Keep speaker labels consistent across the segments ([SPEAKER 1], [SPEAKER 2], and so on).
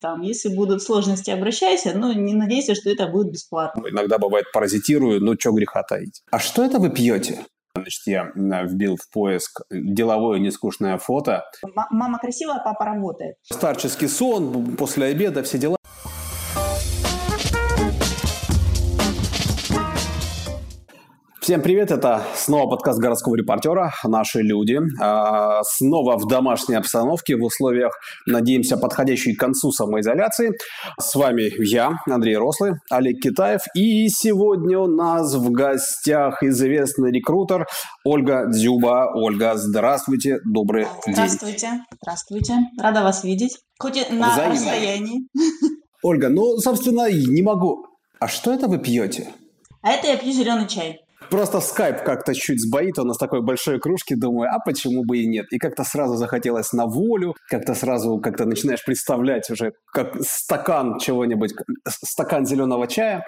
[SPEAKER 1] Там, если будут сложности, обращайся, но не надейся, что это будет бесплатно.
[SPEAKER 2] Иногда бывает паразитирую, но что греха таить. А что это вы пьете? Значит, я вбил в поиск деловое нескучное фото.
[SPEAKER 1] М- мама красивая, папа работает.
[SPEAKER 2] Старческий сон, после обеда, все дела. Всем привет, это снова подкаст городского репортера «Наши люди». А, снова в домашней обстановке, в условиях, надеемся, подходящей к концу самоизоляции. С вами я, Андрей Рослый, Олег Китаев. И сегодня у нас в гостях известный рекрутер Ольга Дзюба. Ольга, здравствуйте, добрый
[SPEAKER 1] день. Здравствуйте, здравствуйте. Рада вас видеть, хоть и на Взаимно. расстоянии.
[SPEAKER 2] Ольга, ну, собственно, не могу. А что это вы пьете?
[SPEAKER 1] А это я пью зеленый чай.
[SPEAKER 2] Просто скайп как-то чуть сбоит, он из такой большой кружки, думаю, а почему бы и нет? И как-то сразу захотелось на волю, как-то сразу как-то начинаешь представлять уже как стакан чего-нибудь, стакан зеленого чая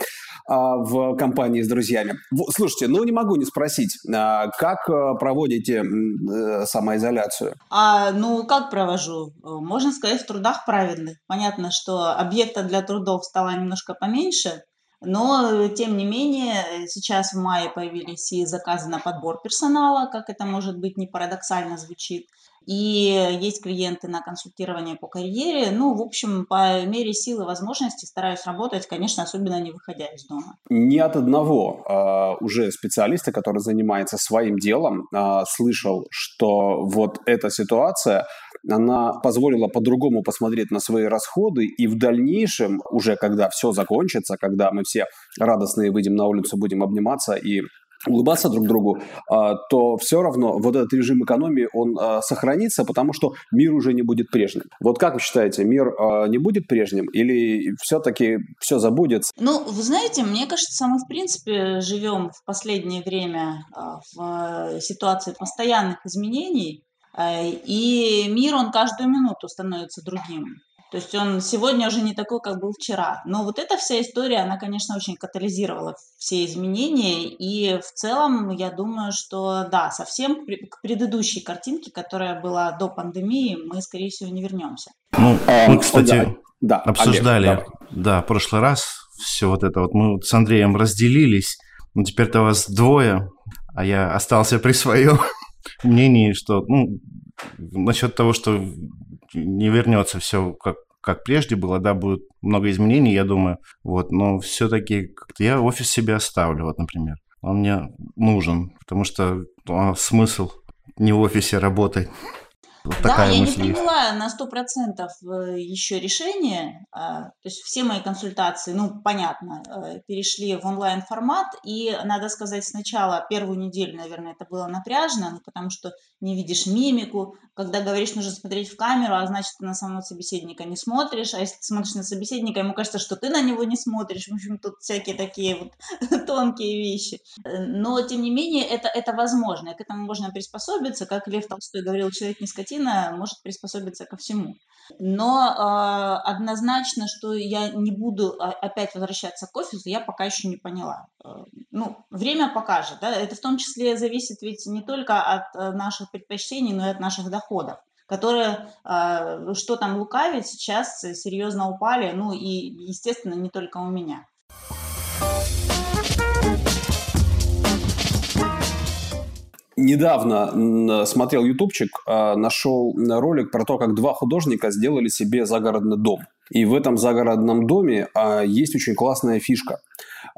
[SPEAKER 2] а, в компании с друзьями. Слушайте, ну не могу не спросить, а, как а, проводите а, самоизоляцию?
[SPEAKER 1] А, ну, как провожу? Можно сказать, в трудах праведных. Понятно, что объекта для трудов стало немножко поменьше, но, тем не менее, сейчас в мае появились и заказы на подбор персонала, как это может быть не парадоксально звучит. И есть клиенты на консультирование по карьере. Ну, в общем, по мере силы возможности стараюсь работать, конечно, особенно не выходя из дома.
[SPEAKER 2] Не от одного а, уже специалиста, который занимается своим делом, а, слышал, что вот эта ситуация она позволила по-другому посмотреть на свои расходы, и в дальнейшем, уже когда все закончится, когда мы все радостные выйдем на улицу, будем обниматься и улыбаться друг другу, а, то все равно вот этот режим экономии, он а, сохранится, потому что мир уже не будет прежним. Вот как вы считаете, мир а, не будет прежним или все-таки все забудется?
[SPEAKER 1] Ну, вы знаете, мне кажется, мы в принципе живем в последнее время в ситуации постоянных изменений, Э, и мир, он каждую минуту становится другим. То есть он сегодня уже не такой, как был вчера. Но вот эта вся история, она, конечно, очень катализировала все изменения. И в целом, я думаю, что да, совсем к предыдущей картинке, которая была до пандемии, мы, скорее всего, не вернемся.
[SPEAKER 3] Ну, э, мы, кстати, да, обсуждали, Олег, да. да, в прошлый раз все вот это вот. Мы вот с Андреем разделились. Ну, теперь-то вас двое, а я остался при своем мнении, что ну, насчет того, что не вернется все как, как прежде было, да, будет много изменений, я думаю, вот, но все-таки как-то я офис себе оставлю, вот, например. Он мне нужен, потому что а, смысл не в офисе работать.
[SPEAKER 1] Вот да, такая я мысль не приняла на сто процентов э, еще решение. А, то есть все мои консультации, ну, понятно, э, перешли в онлайн-формат. И надо сказать, сначала первую неделю, наверное, это было напряжно, ну, потому что не видишь мимику. Когда говоришь, нужно смотреть в камеру, а значит, ты на самого собеседника не смотришь. А если ты смотришь на собеседника, ему кажется, что ты на него не смотришь. В общем, тут всякие такие вот тонкие вещи. Э, но, тем не менее, это, это возможно. И к этому можно приспособиться. Как Лев Толстой говорил, человек не скотина, скотина может приспособиться ко всему. Но э, однозначно, что я не буду опять возвращаться к офису, я пока еще не поняла. Э, ну, время покажет. Да? Это в том числе зависит ведь не только от э, наших предпочтений, но и от наших доходов которые, э, что там лукавить, сейчас серьезно упали, ну и, естественно, не только у меня.
[SPEAKER 2] Недавно смотрел ютубчик, а, нашел ролик про то, как два художника сделали себе загородный дом. И в этом загородном доме а, есть очень классная фишка.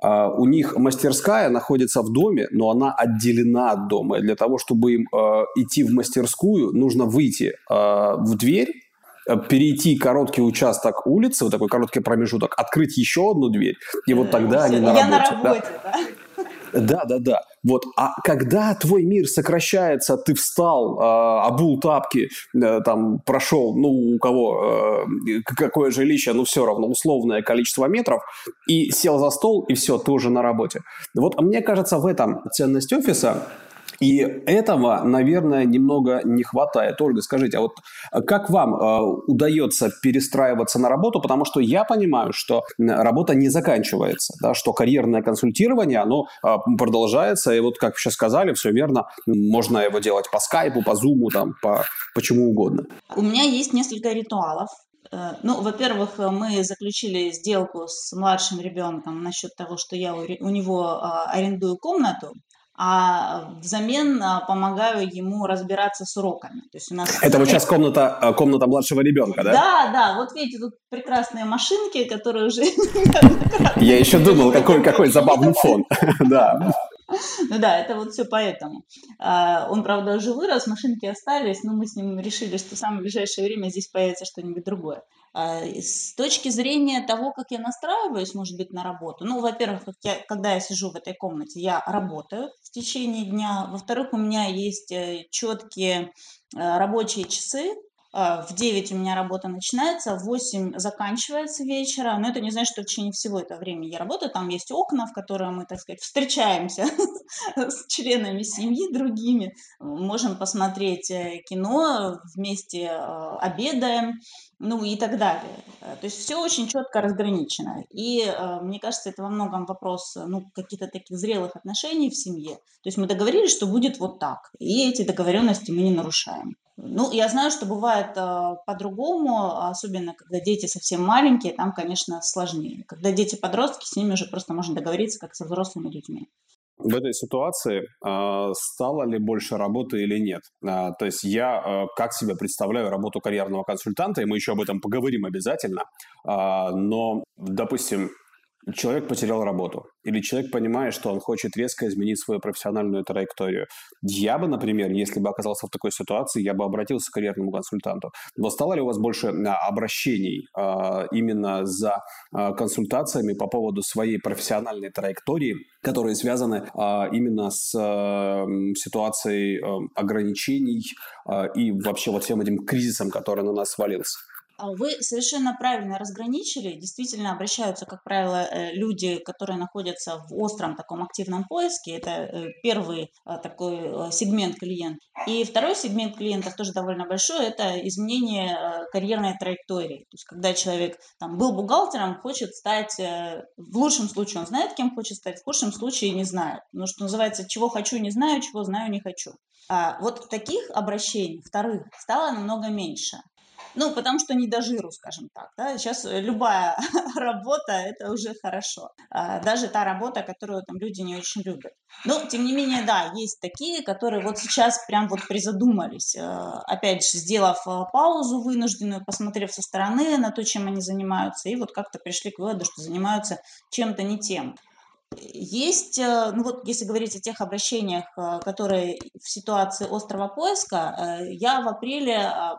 [SPEAKER 2] А, у них мастерская находится в доме, но она отделена от дома. И для того, чтобы им идти в мастерскую, нужно выйти в дверь, перейти короткий участок улицы, вот такой короткий промежуток, открыть еще одну дверь, и вот тогда они на работе. Я на работе, да? Да, да, да. Вот, а когда твой мир сокращается, ты встал, э, обул тапки, э, там прошел, ну у кого э, какое жилище, ну все равно условное количество метров, и сел за стол, и все, ты уже на работе. Вот мне кажется, в этом ценность офиса. И этого, наверное, немного не хватает. Ольга, скажите, а вот как вам э, удается перестраиваться на работу? Потому что я понимаю, что работа не заканчивается, да, что карьерное консультирование, оно э, продолжается. И вот, как вы сейчас сказали, все верно, можно его делать по скайпу, по зуму, там, по, по чему угодно.
[SPEAKER 1] У меня есть несколько ритуалов, Э, ну, во-первых, мы заключили сделку с младшим ребенком насчет того, что я у него а, арендую комнату, а взамен а, помогаю ему разбираться с уроками. То есть у нас
[SPEAKER 2] Это вот сейчас комната, а, комната младшего ребенка, да?
[SPEAKER 1] Да, да, вот видите, тут прекрасные машинки, которые уже...
[SPEAKER 2] Я еще думал, какой, какой забавный фон. Да.
[SPEAKER 1] Ну да, это вот все поэтому. А, он, правда, уже вырос, машинки остались, но мы с ним решили, что в самое ближайшее время здесь появится что-нибудь другое. А, с точки зрения того, как я настраиваюсь, может быть, на работу, ну, во-первых, я, когда я сижу в этой комнате, я работаю в течение дня. Во-вторых, у меня есть э, четкие э, рабочие часы, в 9 у меня работа начинается, в 8 заканчивается вечера, но это не значит, что в течение всего этого времени я работаю, там есть окна, в которые мы, так сказать, встречаемся с членами семьи другими, можем посмотреть э, кино, вместе а, обедаем, ну и так далее. Э, то есть все очень четко разграничено. И э, мне кажется, это во многом вопрос ну, каких-то таких зрелых отношений в семье. То есть мы договорились, что будет вот так, и эти договоренности мы не нарушаем. Ну, я знаю, что бывает э, по-другому, особенно когда дети совсем маленькие, там, конечно, сложнее. Когда дети подростки, с ними уже просто можно договориться, как со взрослыми людьми
[SPEAKER 2] в этой ситуации э, стало ли больше работы или нет. Э, то есть я э, как себе представляю работу карьерного консультанта, и мы еще об этом поговорим обязательно. Но, допустим, человек потерял работу, или человек понимает, что он хочет резко изменить свою профессиональную траекторию. Я бы, например, если бы оказался в такой ситуации, я бы обратился к карьерному консультанту. Но стало ли у вас больше обращений э, именно за э, консультациями по поводу своей профессиональной траектории, которые связаны э, именно с э, ситуацией э, ограничений э, и вообще вот всем этим кризисом, который на нас свалился?
[SPEAKER 1] А вы совершенно правильно разграничили. Действительно обращаются, как правило, э, люди, которые находятся в остром таком активном поиске. Это э, первый э, такой сегмент клиентов. И второй сегмент клиентов тоже довольно большой. Это изменение карьерной траектории. То есть, когда человек там, был бухгалтером, хочет стать, в лучшем случае он знает, кем хочет стать, в худшем случае не знает. Ну, что называется, чего хочу, не знаю, чего знаю, не хочу. А вот таких обращений, вторых, стало намного меньше. Ну, потому что не до жиру, скажем так. Да? Сейчас э, любая работа – это уже хорошо. А, даже та работа, которую там люди не очень любят. Но, тем не менее, да, есть такие, которые вот сейчас прям вот призадумались. Э, опять же, сделав э, паузу вынужденную, посмотрев со стороны на то, чем они занимаются, и вот как-то пришли к выводу, что занимаются чем-то не тем. Есть, ну вот если говорить о тех обращениях, которые в ситуации острого поиска, я в апреле а,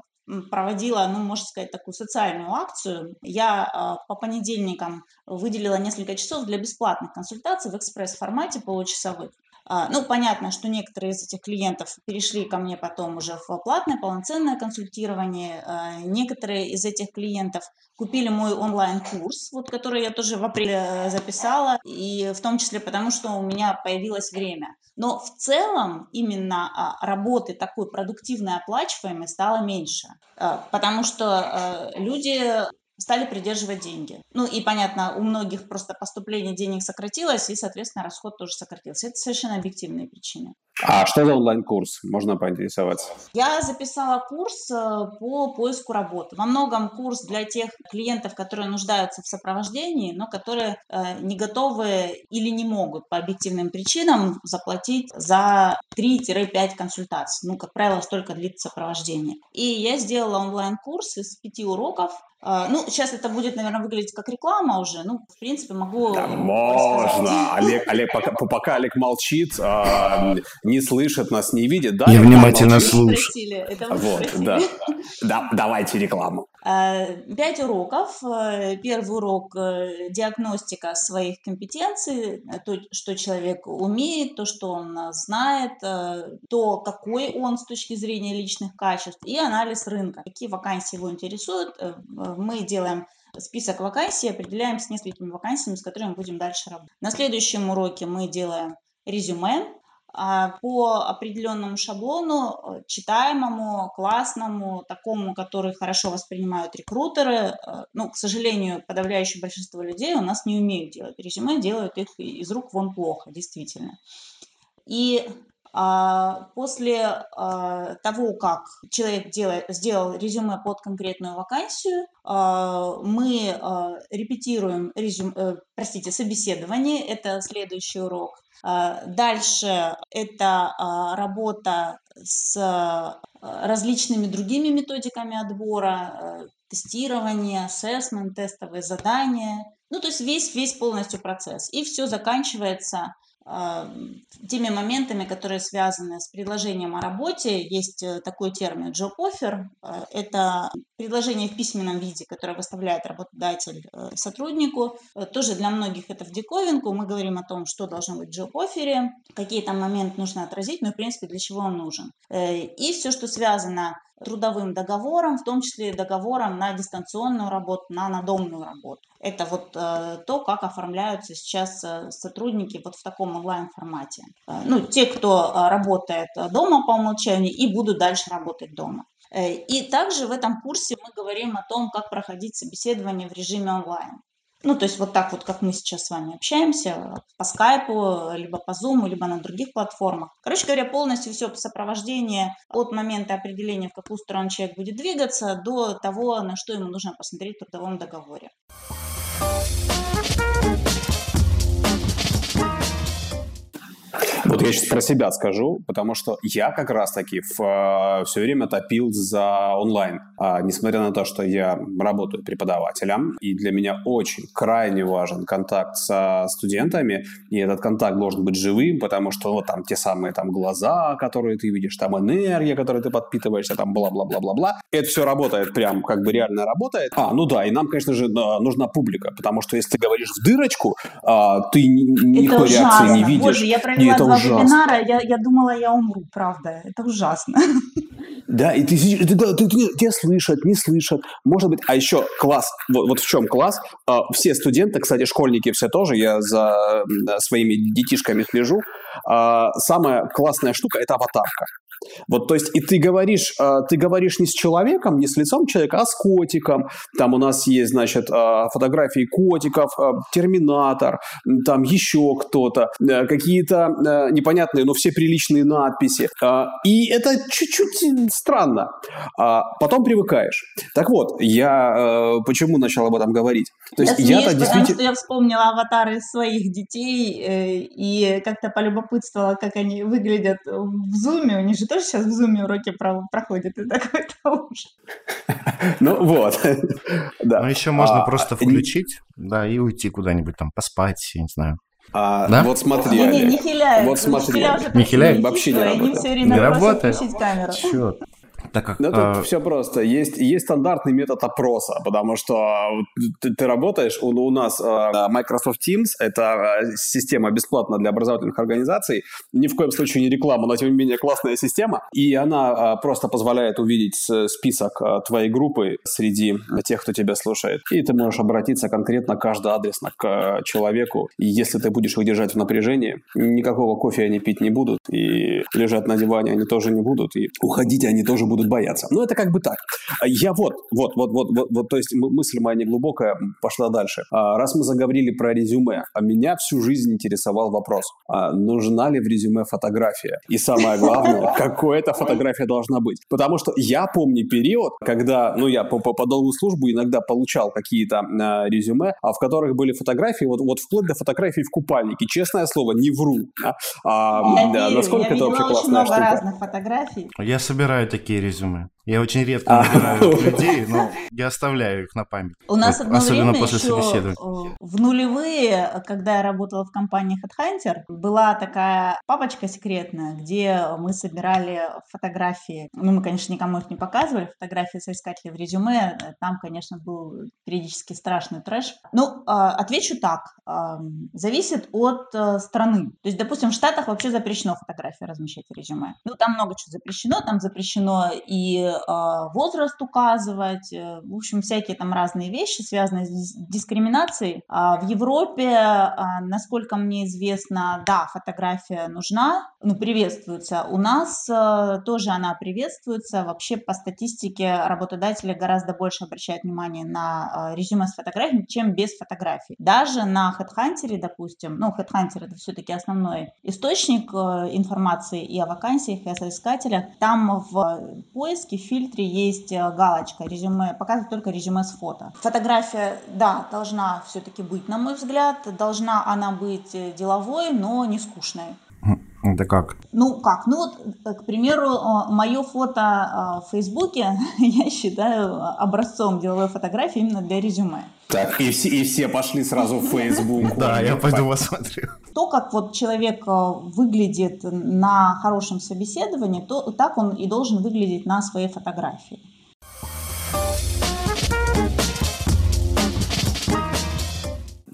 [SPEAKER 1] проводила, ну, можно сказать, такую социальную акцию. Я а, по понедельникам выделила несколько часов для бесплатных консультаций в экспресс-формате получасовых. А, ну, понятно, что некоторые из этих клиентов перешли ко мне потом уже в платное, полноценное консультирование. А, некоторые из этих клиентов купили мой онлайн-курс, вот, который я тоже в апреле э, записала, и в том числе потому, что у меня появилось время. Но в целом именно а, работы такой продуктивной, оплачиваемой стало меньше, потому что э, люди стали придерживать деньги. Ну и понятно, у многих просто поступление денег сократилось, и, соответственно, расход тоже сократился. Это совершенно объективные причины.
[SPEAKER 2] А что за онлайн-курс? Можно поинтересоваться?
[SPEAKER 1] Я записала курс э, по поиску работы. Во многом курс для тех клиентов, которые нуждаются в сопровождении, но которые э, не готовы или не могут по объективным причинам заплатить за 3-5 консультаций. Ну, как правило, столько длится сопровождение. И я сделала онлайн-курс из пяти уроков, ну, сейчас это будет, наверное, выглядеть как реклама уже. Ну, в принципе, могу...
[SPEAKER 2] Да, можно. Олег, Олег пока, пока Олег молчит, э, не слышит нас, не видит. Да,
[SPEAKER 3] Я внимательно слушаю.
[SPEAKER 2] Вот, да. да. Давайте рекламу.
[SPEAKER 1] А, пять уроков. Э, первый урок э, – диагностика своих компетенций, э, то, что человек умеет, то, что он знает, то, какой он с точки зрения личных качеств, и анализ рынка. Какие вакансии его интересуют. Мы делаем список вакансий, определяем с несколькими вакансиями, с которыми будем дальше работать. На следующем уроке мы делаем резюме, а, по определенному шаблону, э, читаемому, классному, такому, который хорошо воспринимают рекрутеры. Э, ну, к сожалению, подавляющее большинство людей у нас не умеют делать резюме, делают их из рук вон плохо, действительно. И после а, того, как человек делает, сделал резюме под конкретную вакансию, а, мы а, репетируем резюме, э, простите, собеседование, это следующий урок. А, дальше это а, работа с а, различными другими методиками отбора, тестирование, ассессмент, тестовые задания. Ну, то есть весь, весь полностью процесс. И все заканчивается теми моментами, которые связаны с предложением о работе. Есть э, такой термин job offer. Э, это предложение в письменном виде, которое выставляет работодатель э, сотруднику. Тоже для многих это в диковинку. Мы говорим о том, что должно быть в job offer, какие там моменты нужно отразить, ну в принципе, для чего он нужен. И все, что связано трудовым договором, в том числе договором на дистанционную работу, на надомную работу. Это вот э, то, как оформляются сейчас э, сотрудники вот в таком онлайн-формате. Э, ну, те, кто работает дома по умолчанию и будут дальше работать дома. И также в этом курсе мы говорим о том, как проходить собеседование в режиме онлайн. Ну, то есть вот так вот, как мы сейчас с вами общаемся, по скайпу, либо по зуму, либо на других платформах. Короче говоря, полностью все сопровождение от момента определения, в какую сторону человек будет двигаться, до того, на что ему нужно посмотреть в трудовом договоре.
[SPEAKER 2] Вот я сейчас про себя скажу, потому что я как раз-таки э, все время топил за онлайн. А, несмотря на то, что я работаю преподавателем, и для меня очень крайне важен контакт со студентами, и этот контакт должен быть живым, потому что вот там те самые там глаза, которые ты видишь, там энергия, которой ты подпитываешься, там бла-бла-бла-бла-бла. Это все работает прям как бы реально работает. А, ну да, и нам, конечно же, нужна публика, потому что если ты говоришь в дырочку, а, ты никакой реакции не видишь. Боже,
[SPEAKER 1] я провела два вебинара, я, я думала, я умру, правда. Это ужасно.
[SPEAKER 2] Да, и ты, ты, ты, ты, тебя слышат, не слышат. Может быть, а еще класс, вот, вот в чем класс. А, все студенты, кстати, школьники все тоже, я за своими детишками слежу. А, самая классная штука – это аватарка. Вот, то есть, и ты говоришь, э, ты говоришь не с человеком, не с лицом человека, а с котиком. Там у нас есть, значит, э, фотографии котиков, э, терминатор, там еще кто-то, какие-то непонятные, но все приличные надписи. И это чуть-чуть странно. А потом привыкаешь. Так вот, я почему начал об этом говорить?
[SPEAKER 1] То есть я, я действительно... потому что я вспомнила аватары своих детей и как-то полюбопытствовала, как они выглядят в зуме. У них же тоже сейчас в зуме уроки проходят, и такой-то ужас.
[SPEAKER 2] Ну вот,
[SPEAKER 3] да. Ну еще можно а, просто включить, да, и уйти куда-нибудь там поспать, я не знаю.
[SPEAKER 2] А, да? Вот смотри, не, не,
[SPEAKER 1] не.
[SPEAKER 2] Вот смотри.
[SPEAKER 3] Не хиляют?
[SPEAKER 2] Вообще не работает.
[SPEAKER 1] Не работает? включить камеру.
[SPEAKER 3] Черт.
[SPEAKER 2] Так как, ну, тут э... все просто. Есть, есть стандартный метод опроса, потому что ты, ты работаешь, у, у нас э, Microsoft Teams, это э, система бесплатная для образовательных организаций, ни в коем случае не реклама, но тем не менее классная система, и она э, просто позволяет увидеть список твоей группы среди тех, кто тебя слушает. И ты можешь обратиться конкретно каждый адресно к человеку, и если ты будешь их держать в напряжении, никакого кофе они пить не будут, и лежать на диване они тоже не будут, и уходить они тоже будут будут бояться. Но это как бы так. Я вот, вот, вот, вот, вот, вот то есть мысль моя неглубокая пошла дальше. А, раз мы заговорили про резюме, а меня всю жизнь интересовал вопрос, а нужна ли в резюме фотография? И самое главное, какой эта фотография должна быть? Потому что я помню период, когда, ну, я по, по, по долгу службу иногда получал какие-то а, резюме, а в которых были фотографии, вот, вот вплоть до фотографий в купальнике. Честное слово, не вру.
[SPEAKER 1] А, я да, верю, насколько я это вообще классная очень много штука? разных фотографий.
[SPEAKER 3] Я собираю такие резюме. mesmo. Я очень редко а. набираю людей, но я оставляю их на память.
[SPEAKER 1] У нас одно Особенно время после еще в нулевые, когда я работала в компании Headhunter, была такая папочка секретная, где мы собирали фотографии. Ну, мы, конечно, никому их не показывали, фотографии соискателей в резюме. Там, конечно, был периодически страшный трэш. Ну, а, отвечу так. Зависит от э, страны. То есть, допустим, в Штатах вообще запрещено фотографии размещать в резюме. Ну, там много чего запрещено. Там запрещено и э, возраст указывать, э, в общем, всякие там разные вещи, связанные с дискриминацией. А в Европе, а, насколько мне известно, да, фотография нужна, ну, приветствуется. У нас э, тоже она приветствуется. Вообще, по статистике, работодатели гораздо больше обращают внимание на резюме с фотографией, чем без фотографий. Даже на HeadHunter, допустим, ну, HeadHunter это все-таки основной источник информации и о вакансиях, и о соискателях. Там в поиске, фильтре есть э, галочка резюме, показывает только резюме с фото. Фотография, да, должна все-таки быть, на мой взгляд, должна она быть э, деловой, но не скучной.
[SPEAKER 3] Это как?
[SPEAKER 1] Ну как? Ну вот, э, к примеру, мое фото в Фейсбуке я считаю образцом деловой фотографии именно для резюме.
[SPEAKER 2] Так, и все, и все пошли сразу в Facebook.
[SPEAKER 3] Да, я пойду посмотрю.
[SPEAKER 1] То, как вот человек выглядит на хорошем собеседовании, то так он и должен выглядеть на своей фотографии.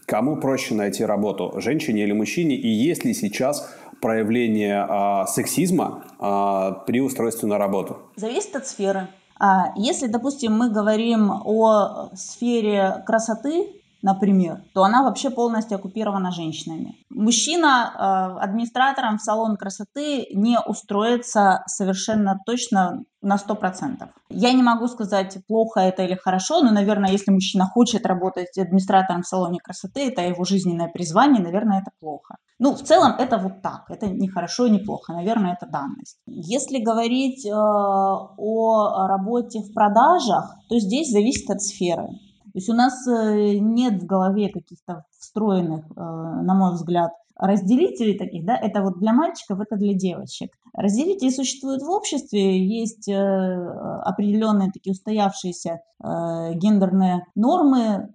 [SPEAKER 2] Кому проще найти работу, женщине или мужчине? И есть ли сейчас проявление а, сексизма а, при устройстве на работу?
[SPEAKER 1] Зависит от сферы. А если, допустим, мы говорим о сфере красоты, например, то она вообще полностью оккупирована женщинами. Мужчина э, администратором в салон красоты не устроится совершенно точно на 100%. Я не могу сказать, плохо это или хорошо, но, наверное, если мужчина хочет работать администратором в салоне красоты, это его жизненное призвание, наверное, это плохо. Ну, в целом, это вот так, это не хорошо и не плохо, наверное, это данность. Если говорить э, о работе в продажах, то здесь зависит от сферы. То есть у нас э, нет в голове каких-то встроенных, э, на мой взгляд, разделителей таких, да, это вот для мальчиков, это для девочек. Разделители существуют в обществе, есть э, определенные такие устоявшиеся гендерные нормы,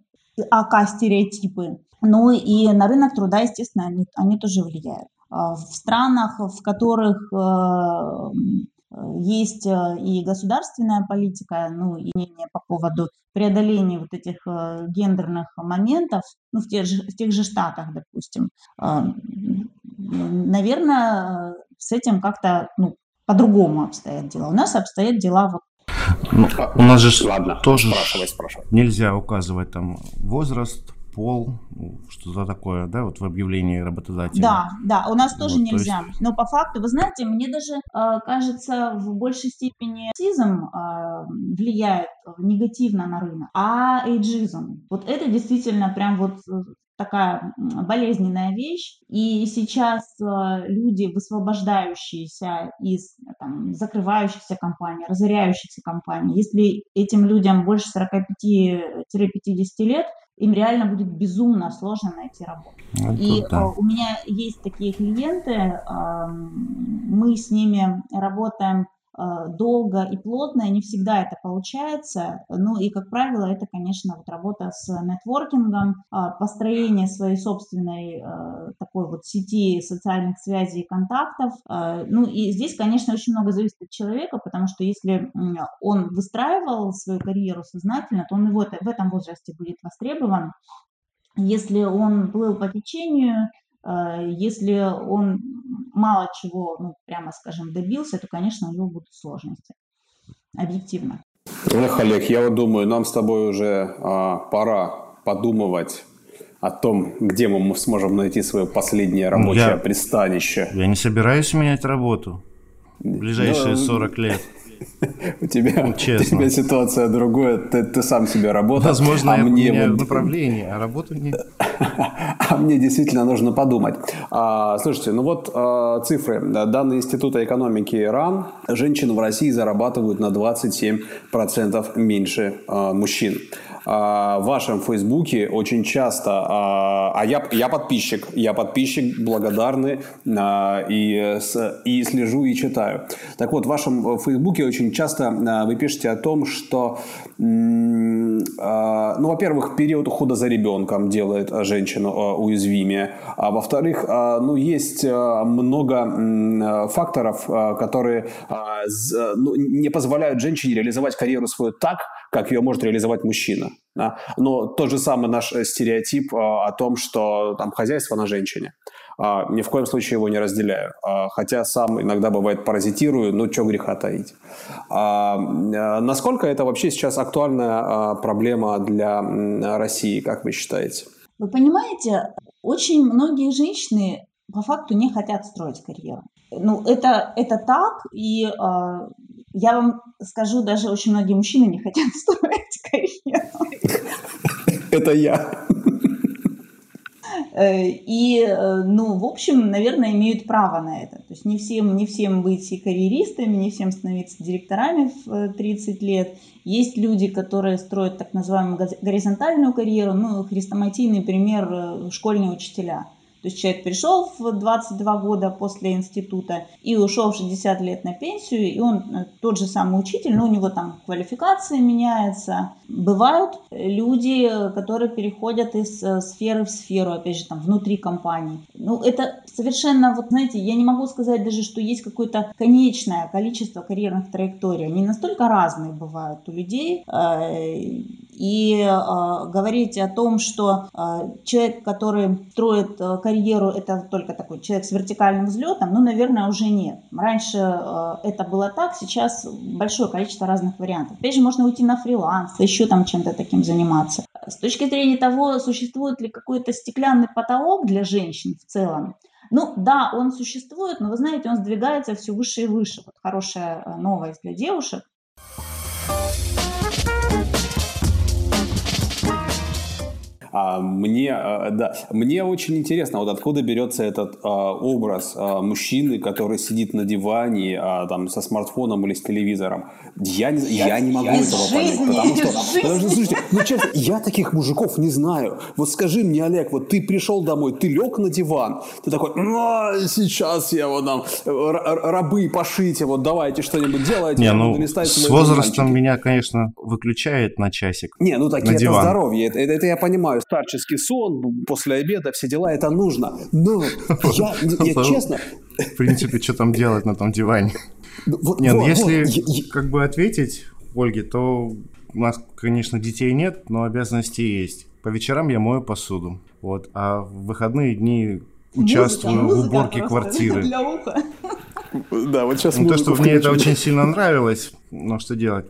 [SPEAKER 1] АК-стереотипы, ну и на рынок труда, естественно, они, они тоже влияют. А в странах, в которых есть э, и государственная политика, ну и мнение по поводу преодоления вот этих э, гендерных моментов, ну в тех же, в тех же штатах, допустим. А, наверное, с этим как-то ну, по-другому обстоят дела. У нас обстоят дела вот
[SPEAKER 3] ну, у нас же Ладно, тоже спрашивай, спрашивай. нельзя указывать там возраст, пол, что-то такое, да, вот в объявлении работодателя.
[SPEAKER 1] Да, да, у нас тоже вот, нельзя. То есть... Но по факту, вы знаете, мне даже э, кажется, в большей степени сизм э, влияет негативно на рынок, а эйджизм. Вот это действительно прям вот э, такая болезненная вещь. И сейчас э, люди, высвобождающиеся из там, закрывающихся компаний, разоряющихся компаний, если этим людям больше 45-50 лет, им реально будет безумно сложно найти работу. Ну, и да. Э, у меня есть такие клиенты, мы с ними работаем долго и плотно, и не всегда это получается. Ну и, как правило, это, конечно, вот работа с нетворкингом, а, построение своей собственной э, такой вот сети социальных связей и контактов. Ну и здесь, конечно, очень много зависит от человека, потому что если он выстраивал свою карьеру сознательно, то он и в этом возрасте будет востребован. Если он плыл по течению, если он мало чего, ну, прямо скажем, добился, то, конечно, у него будут сложности. Объективно.
[SPEAKER 2] Эх, Олег, я вот думаю, нам с тобой уже а, пора подумывать о том, где мы сможем найти свое последнее рабочее я, пристанище.
[SPEAKER 3] Я не собираюсь менять работу в ближайшие ну, 40 лет.
[SPEAKER 2] У тебя, ну, честно. у тебя ситуация другая, ты, ты сам себе работаешь.
[SPEAKER 3] Возможно, а я мне вот... направление, а работу нет.
[SPEAKER 2] А мне действительно нужно подумать. А, слушайте, ну вот а, цифры. Данные Института экономики РАН. Женщины в России зарабатывают на 27% меньше а, мужчин в вашем Фейсбуке очень часто, а, а я, я подписчик, я подписчик, благодарный и, и слежу и читаю. Так вот, в вашем Фейсбуке очень часто вы пишете о том, что, ну, во-первых, период ухода за ребенком делает женщину уязвимее, а во-вторых, ну, есть много факторов, которые ну, не позволяют женщине реализовать карьеру свою так, как ее может реализовать мужчина. Да? Но тот же самый наш стереотип о том, что там хозяйство на женщине. А, ни в коем случае его не разделяю. А, хотя сам иногда бывает паразитирую, но что греха таить. А, насколько это вообще сейчас актуальная проблема для России, как вы считаете?
[SPEAKER 1] Вы понимаете, очень многие женщины по факту не хотят строить карьеру. Ну, это, это так, и э, я вам скажу, даже очень многие мужчины не хотят строить карьеру.
[SPEAKER 2] Это я.
[SPEAKER 1] Э, и, э, ну, в общем, наверное, имеют право на это. То есть не всем, не всем быть и карьеристами, не всем становиться директорами в 30 э, лет. Есть люди, которые строят так называемую горизонтальную карьеру. Ну, хрестоматийный пример – школьные учителя – то есть человек пришел в 22 года после института и ушел в 60 лет на пенсию, и он э, тот же самый учитель, но у него там квалификация меняется. Бывают люди, которые переходят из э, сферы в сферу, опять же, там, внутри компании. Ну, это совершенно, вот знаете, я не могу сказать даже, что есть какое-то конечное количество карьерных траекторий. Они настолько разные бывают у людей. Э, и говорить о том, что человек, который строит э, карьеру, это только такой человек с вертикальным взлетом, ну, наверное, уже нет. Раньше э, это было так, сейчас большое количество разных вариантов. Опять же, можно уйти на фриланс, еще там чем-то таким заниматься. С точки зрения того, существует ли какой-то стеклянный потолок для женщин в целом, ну да, он существует, но вы знаете, он сдвигается все выше и выше. Вот хорошая э, новость для девушек.
[SPEAKER 2] А, мне, а, да, мне очень интересно, вот откуда берется этот а, образ а, мужчины, который сидит на диване а, там, со смартфоном или с телевизором. Я, не, я, я не могу я этого понять, потому что, потому что, слушайте, ну честно, я таких мужиков не знаю. Вот скажи мне, Олег, вот ты пришел домой, ты лег на диван, ты такой, ну, сейчас я вот там, рабы пошите, вот давайте что-нибудь делайте.
[SPEAKER 3] Не, ну, с возрастом меня, конечно, выключает на часик.
[SPEAKER 2] Не, ну такие это здоровье, это, это, это я понимаю старческий сон, после обеда, все дела, это нужно. Но я, я честно...
[SPEAKER 3] В принципе, что там делать на том диване? Ну, вот, нет, вот, если вот. как бы ответить Ольге, то у нас, конечно, детей нет, но обязанности есть. По вечерам я мою посуду. Вот, а в выходные дни участвую музыка, в уборке квартиры. Для уха. Да, вот сейчас ну, то, что мне это очень сильно нравилось, но что делать?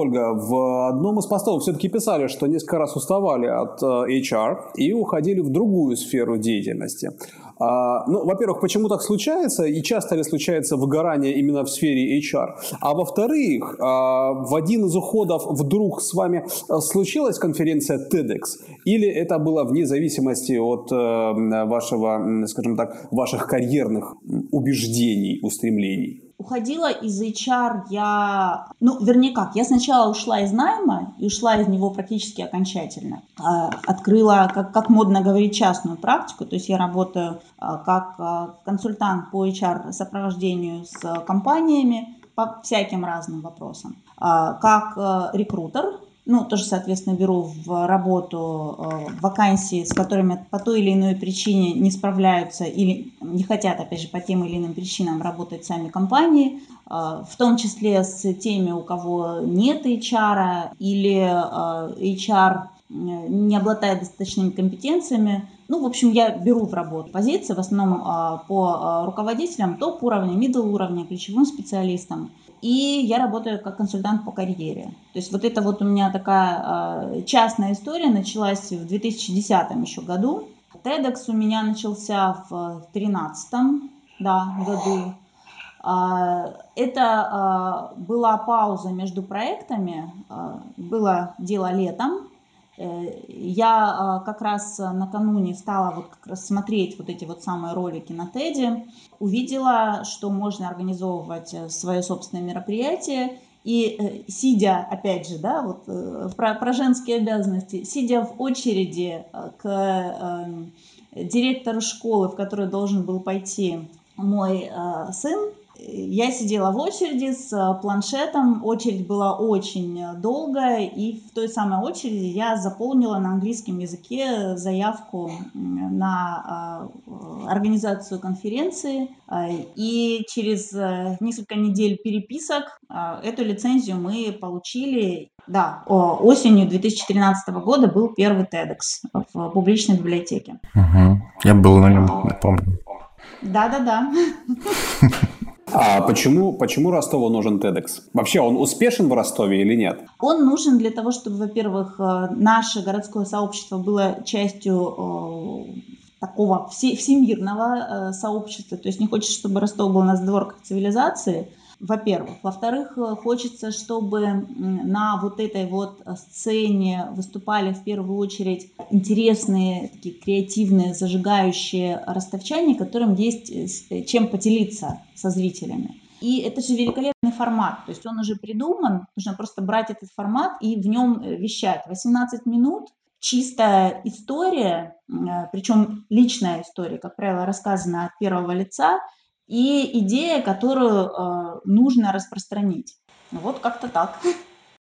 [SPEAKER 2] Ольга, в одном из постов все-таки писали, что несколько раз уставали от э, HR и уходили в другую сферу деятельности. А, ну, во-первых, почему так случается и часто ли случается выгорание именно в сфере HR? А во-вторых, а, в один из уходов вдруг с вами э, случилась конференция TEDx? Или это было вне зависимости от э, вашего, скажем так, ваших карьерных убеждений, устремлений?
[SPEAKER 1] Уходила из HR я, ну, вернее как, я сначала ушла из найма и ушла из него практически окончательно. А, открыла, как, как модно говорить, частную практику, то есть я работаю а, как а, консультант по HR сопровождению с компаниями по всяким разным вопросам, как рекрутер, ну, тоже, соответственно, беру в работу э, вакансии, с которыми по той или иной причине не справляются или не хотят, опять же, по тем или иным причинам работать сами компании, э, в том числе с теми, у кого нет HR или э, HR не обладает достаточными компетенциями. Ну, в общем, я беру в работу позиции в основном по руководителям топ-уровня, middle уровня, ключевым специалистам и я работаю как консультант по карьере. То есть вот это вот у меня такая э, частная история началась в 2010 еще году. TEDx у меня начался в 2013 да, году. Э, это э, была пауза между проектами, было дело летом, я а, как раз накануне стала вот как раз смотреть вот эти вот самые ролики на Теди, увидела, что можно организовывать э, свое собственное мероприятие, и э, сидя, опять же, да, вот про, про женские обязанности, сидя в очереди к э, директору школы, в которую должен был пойти мой э, сын, я сидела в очереди с э, планшетом, очередь была очень долгая, и в той самой очереди я заполнила на английском языке заявку на э, организацию конференции, и через несколько недель переписок эту лицензию мы получили. Да, осенью 2013 года был первый TEDx в публичной библиотеке.
[SPEAKER 3] Угу. Я был на нем, помню.
[SPEAKER 1] Да-да-да.
[SPEAKER 2] А почему, почему Ростову нужен TEDx? Вообще он успешен в Ростове или нет?
[SPEAKER 1] Он нужен для того, чтобы, во-первых, э, наше городское сообщество было частью э, такого всемирного э, сообщества. То есть не хочется, чтобы Ростов был на сдворках цивилизации, во-первых. Во-вторых, э, хочется, чтобы на вот этой вот э, сцене выступали в первую очередь интересные, такие креативные, зажигающие ростовчане, которым есть э, чем поделиться со зрителями. И это же великолепный формат, то есть он уже придуман, нужно просто брать этот формат и в нем вещать. 18 минут, чистая история, причем личная история, как правило, рассказана от первого лица – и идея, которую э, нужно распространить. Ну вот как-то так.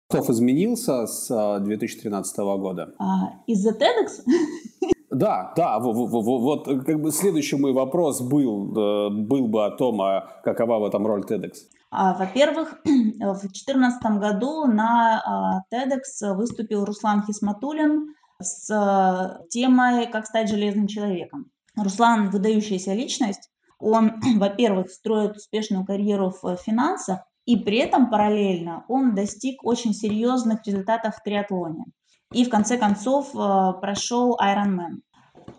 [SPEAKER 2] Кто изменился с 2013 э, года?
[SPEAKER 1] А, из-за TEDx?
[SPEAKER 2] Да, да, вот как бы следующий мой вопрос был, э, был бы о том, а какова в этом роль TEDx.
[SPEAKER 1] А, во-первых, в 2014 году на а, TEDx выступил Руслан Хисматулин с темой «Как стать железным человеком». Руслан – выдающаяся личность, он, во-первых, строит успешную карьеру в финансах, и при этом параллельно он достиг очень серьезных результатов в триатлоне. И в конце концов э, прошел Ironman.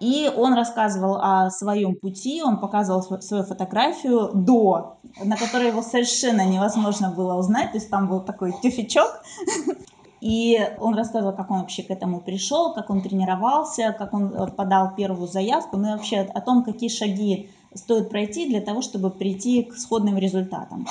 [SPEAKER 1] И он рассказывал о своем пути, он показывал свою фотографию до, на которой его совершенно невозможно было узнать, то есть там был такой тюфячок, и он рассказывал, как он вообще к этому пришел, как он тренировался, как он э, подал первую заявку, ну и вообще о том, какие шаги стоит пройти для того, чтобы прийти к сходным результатам.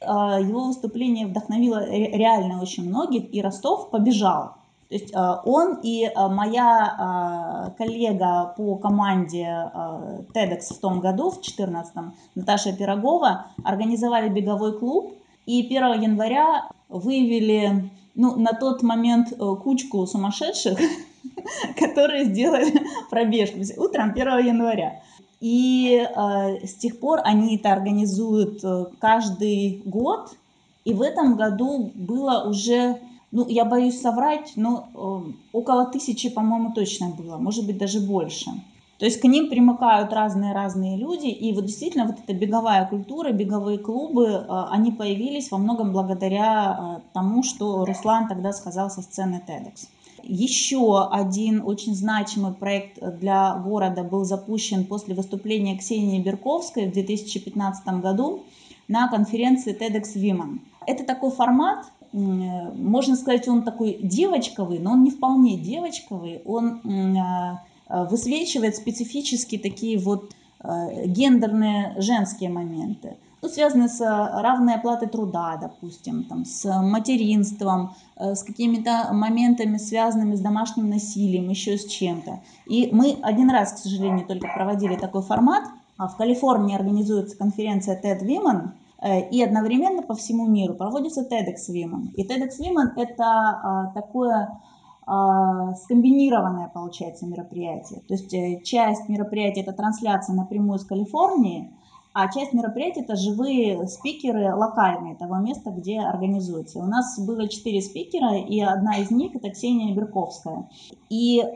[SPEAKER 1] А, его выступление вдохновило реально очень многих, и Ростов побежал. То есть а, он и а, моя коллега по команде TEDx в том году, в 2014, Наташа Пирогова, организовали беговой клуб, и 1 января выявили ну, на тот момент э, кучку сумасшедших, которые сделали пробежку утром 1 января. И э, с тех пор они это организуют э, каждый год. И в этом году было уже, ну, я боюсь соврать, но э, около тысячи, по-моему, точно было, может быть, даже больше. То есть к ним примыкают разные-разные люди, и вот действительно вот эта беговая культура, беговые клубы, э, они появились во многом благодаря э, тому, что Руслан тогда сказал со сцены TEDx. Еще один очень значимый проект для города был запущен после выступления Ксении Берковской в 2015 году на конференции TEDx Women. Это такой формат, можно сказать, он такой девочковый, но он не вполне девочковый, он э, высвечивает специфически такие вот э, гендерные женские моменты ну, связаны с э, равной оплатой труда, допустим, там, с материнством, э, с какими-то моментами, связанными с домашним насилием, еще с чем-то. И мы один раз, к сожалению, только проводили такой формат. А в Калифорнии организуется конференция TED Women, э, и одновременно по всему миру проводится TEDx Women. И TEDx Women – это такое скомбинированное, получается, мероприятие. То есть часть мероприятия – это трансляция напрямую из Калифорнии – а часть мероприятий это живые спикеры локальные того места, где организуется. У нас было четыре спикера, и одна из них это Ксения Берковская. И э,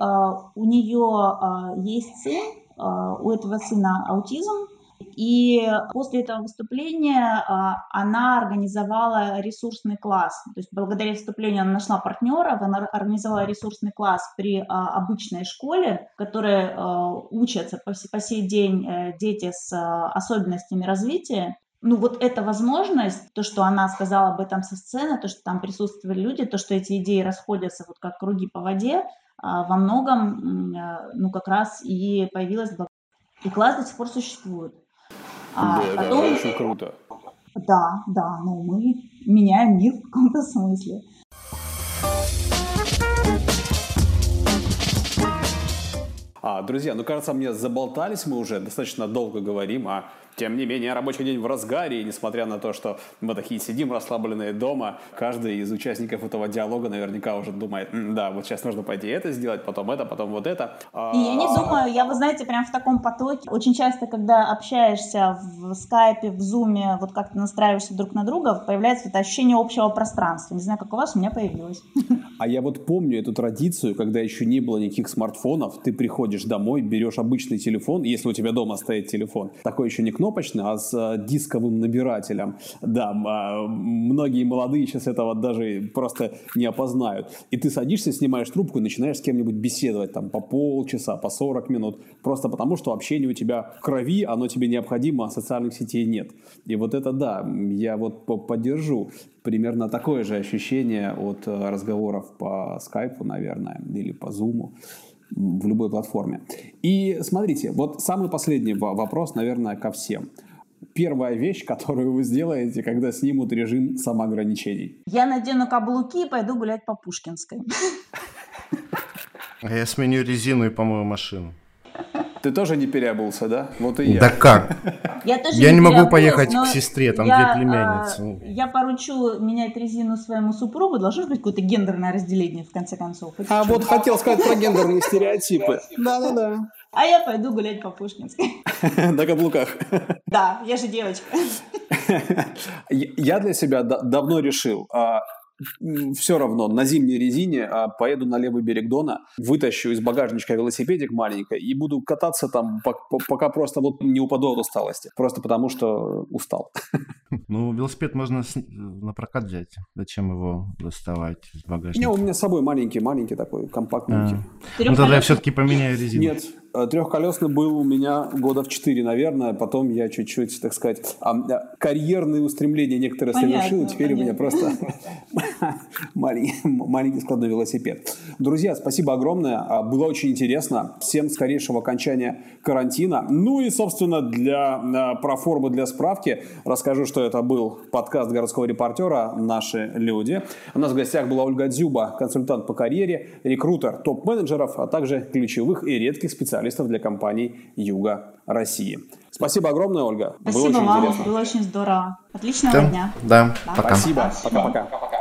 [SPEAKER 1] у нее э, есть сын, э, у этого сына аутизм, и после этого выступления а, она организовала ресурсный класс. То есть благодаря выступлению она нашла партнеров, она организовала ресурсный класс при а, обычной школе, в а, учатся по сей день э, дети с особенностями развития. Ну вот эта возможность, то, что она сказала об этом со сцены, то, что там присутствовали люди, то, что эти идеи расходятся вот как круги по воде, во многом, ну как раз и появилась и класс до сих пор существует.
[SPEAKER 2] А да, потом... да, очень круто.
[SPEAKER 1] Да, да, но мы меняем мир в каком-то смысле.
[SPEAKER 2] А, друзья, ну кажется, мне заболтались мы уже, достаточно долго говорим, а Тем не менее, рабочий день в разгаре, и несмотря на то, что мы такие сидим расслабленные дома, каждый из участников этого диалога наверняка уже думает, да, вот сейчас нужно пойти это сделать, потом это, потом вот это.
[SPEAKER 1] И я не а, думаю, я, вы знаете, прям в таком потоке. Очень часто, когда общаешься в скайпе, в зуме, вот как ты настраиваешься друг на друга, появляется это ощущение общего пространства. Не знаю, как у вас, у меня появилось.
[SPEAKER 2] А я вот помню эту традицию, когда еще не было никаких смартфонов, ты приходишь домой, берешь обычный телефон, если у тебя дома стоит телефон, такой еще не кнопка, кнопочный, а с э, дисковым набирателем. Да, а, многие молодые сейчас этого даже просто не опознают. И ты садишься, снимаешь трубку и начинаешь с кем-нибудь беседовать там по полчаса, по 40 минут. Просто потому, что общение у тебя в крови, оно тебе необходимо, а социальных сетей нет. И вот это да, я вот поддержу. Примерно такое же ощущение от э, разговоров по скайпу, наверное, или по зуму в любой платформе. И смотрите, вот самый последний вопрос, наверное, ко всем. Первая вещь, которую вы сделаете, когда снимут режим самоограничений?
[SPEAKER 1] Я надену каблуки и пойду гулять по Пушкинской.
[SPEAKER 3] А я сменю резину и помою машину.
[SPEAKER 2] Ты тоже не переобулся, да? Вот и я.
[SPEAKER 3] Да как? Я, тоже я не, не могу поехать к сестре, там я, две племянницы.
[SPEAKER 1] А, я поручу менять резину своему супругу. Должно быть какое-то гендерное разделение, в конце концов.
[SPEAKER 2] Хоть а вот хотел сказать про гендерные стереотипы. Да-да-да.
[SPEAKER 1] А я пойду гулять по Пушкинской.
[SPEAKER 2] На каблуках.
[SPEAKER 1] Да, я же девочка.
[SPEAKER 2] Я для себя давно решил, а, все равно на зимней резине а, поеду на левый берег Дона, вытащу из багажничка велосипедик маленький и буду кататься там, пока просто вот не упаду от усталости. Просто потому, что устал.
[SPEAKER 3] Ну, велосипед можно на прокат взять. Зачем его доставать из багажника? Не,
[SPEAKER 2] у меня с собой маленький, маленький такой, компактненький.
[SPEAKER 3] А. Ну, тогда я все-таки поменяю резину.
[SPEAKER 2] Нет, трехколесный был у меня года в четыре, наверное. Потом я чуть-чуть, так сказать, карьерные устремления некоторые понятно, совершил. Теперь понятно. у меня просто маленький, складной велосипед. Друзья, спасибо огромное. А, было очень интересно. Всем скорейшего окончания карантина. Ну и, собственно, для а, проформы, для справки расскажу, что это был подкаст городского репортера «Наши люди». У нас в гостях была Ольга Дзюба, консультант по карьере, рекрутер топ-менеджеров, а также ключевых и редких специалистов специалистов для компаний Юга России. Спасибо огромное, Ольга.
[SPEAKER 1] Спасибо было очень вам, интересно. было очень здорово. Отличного
[SPEAKER 3] да,
[SPEAKER 1] дня.
[SPEAKER 3] Да,
[SPEAKER 2] да. пока. Спасибо. Пока-пока.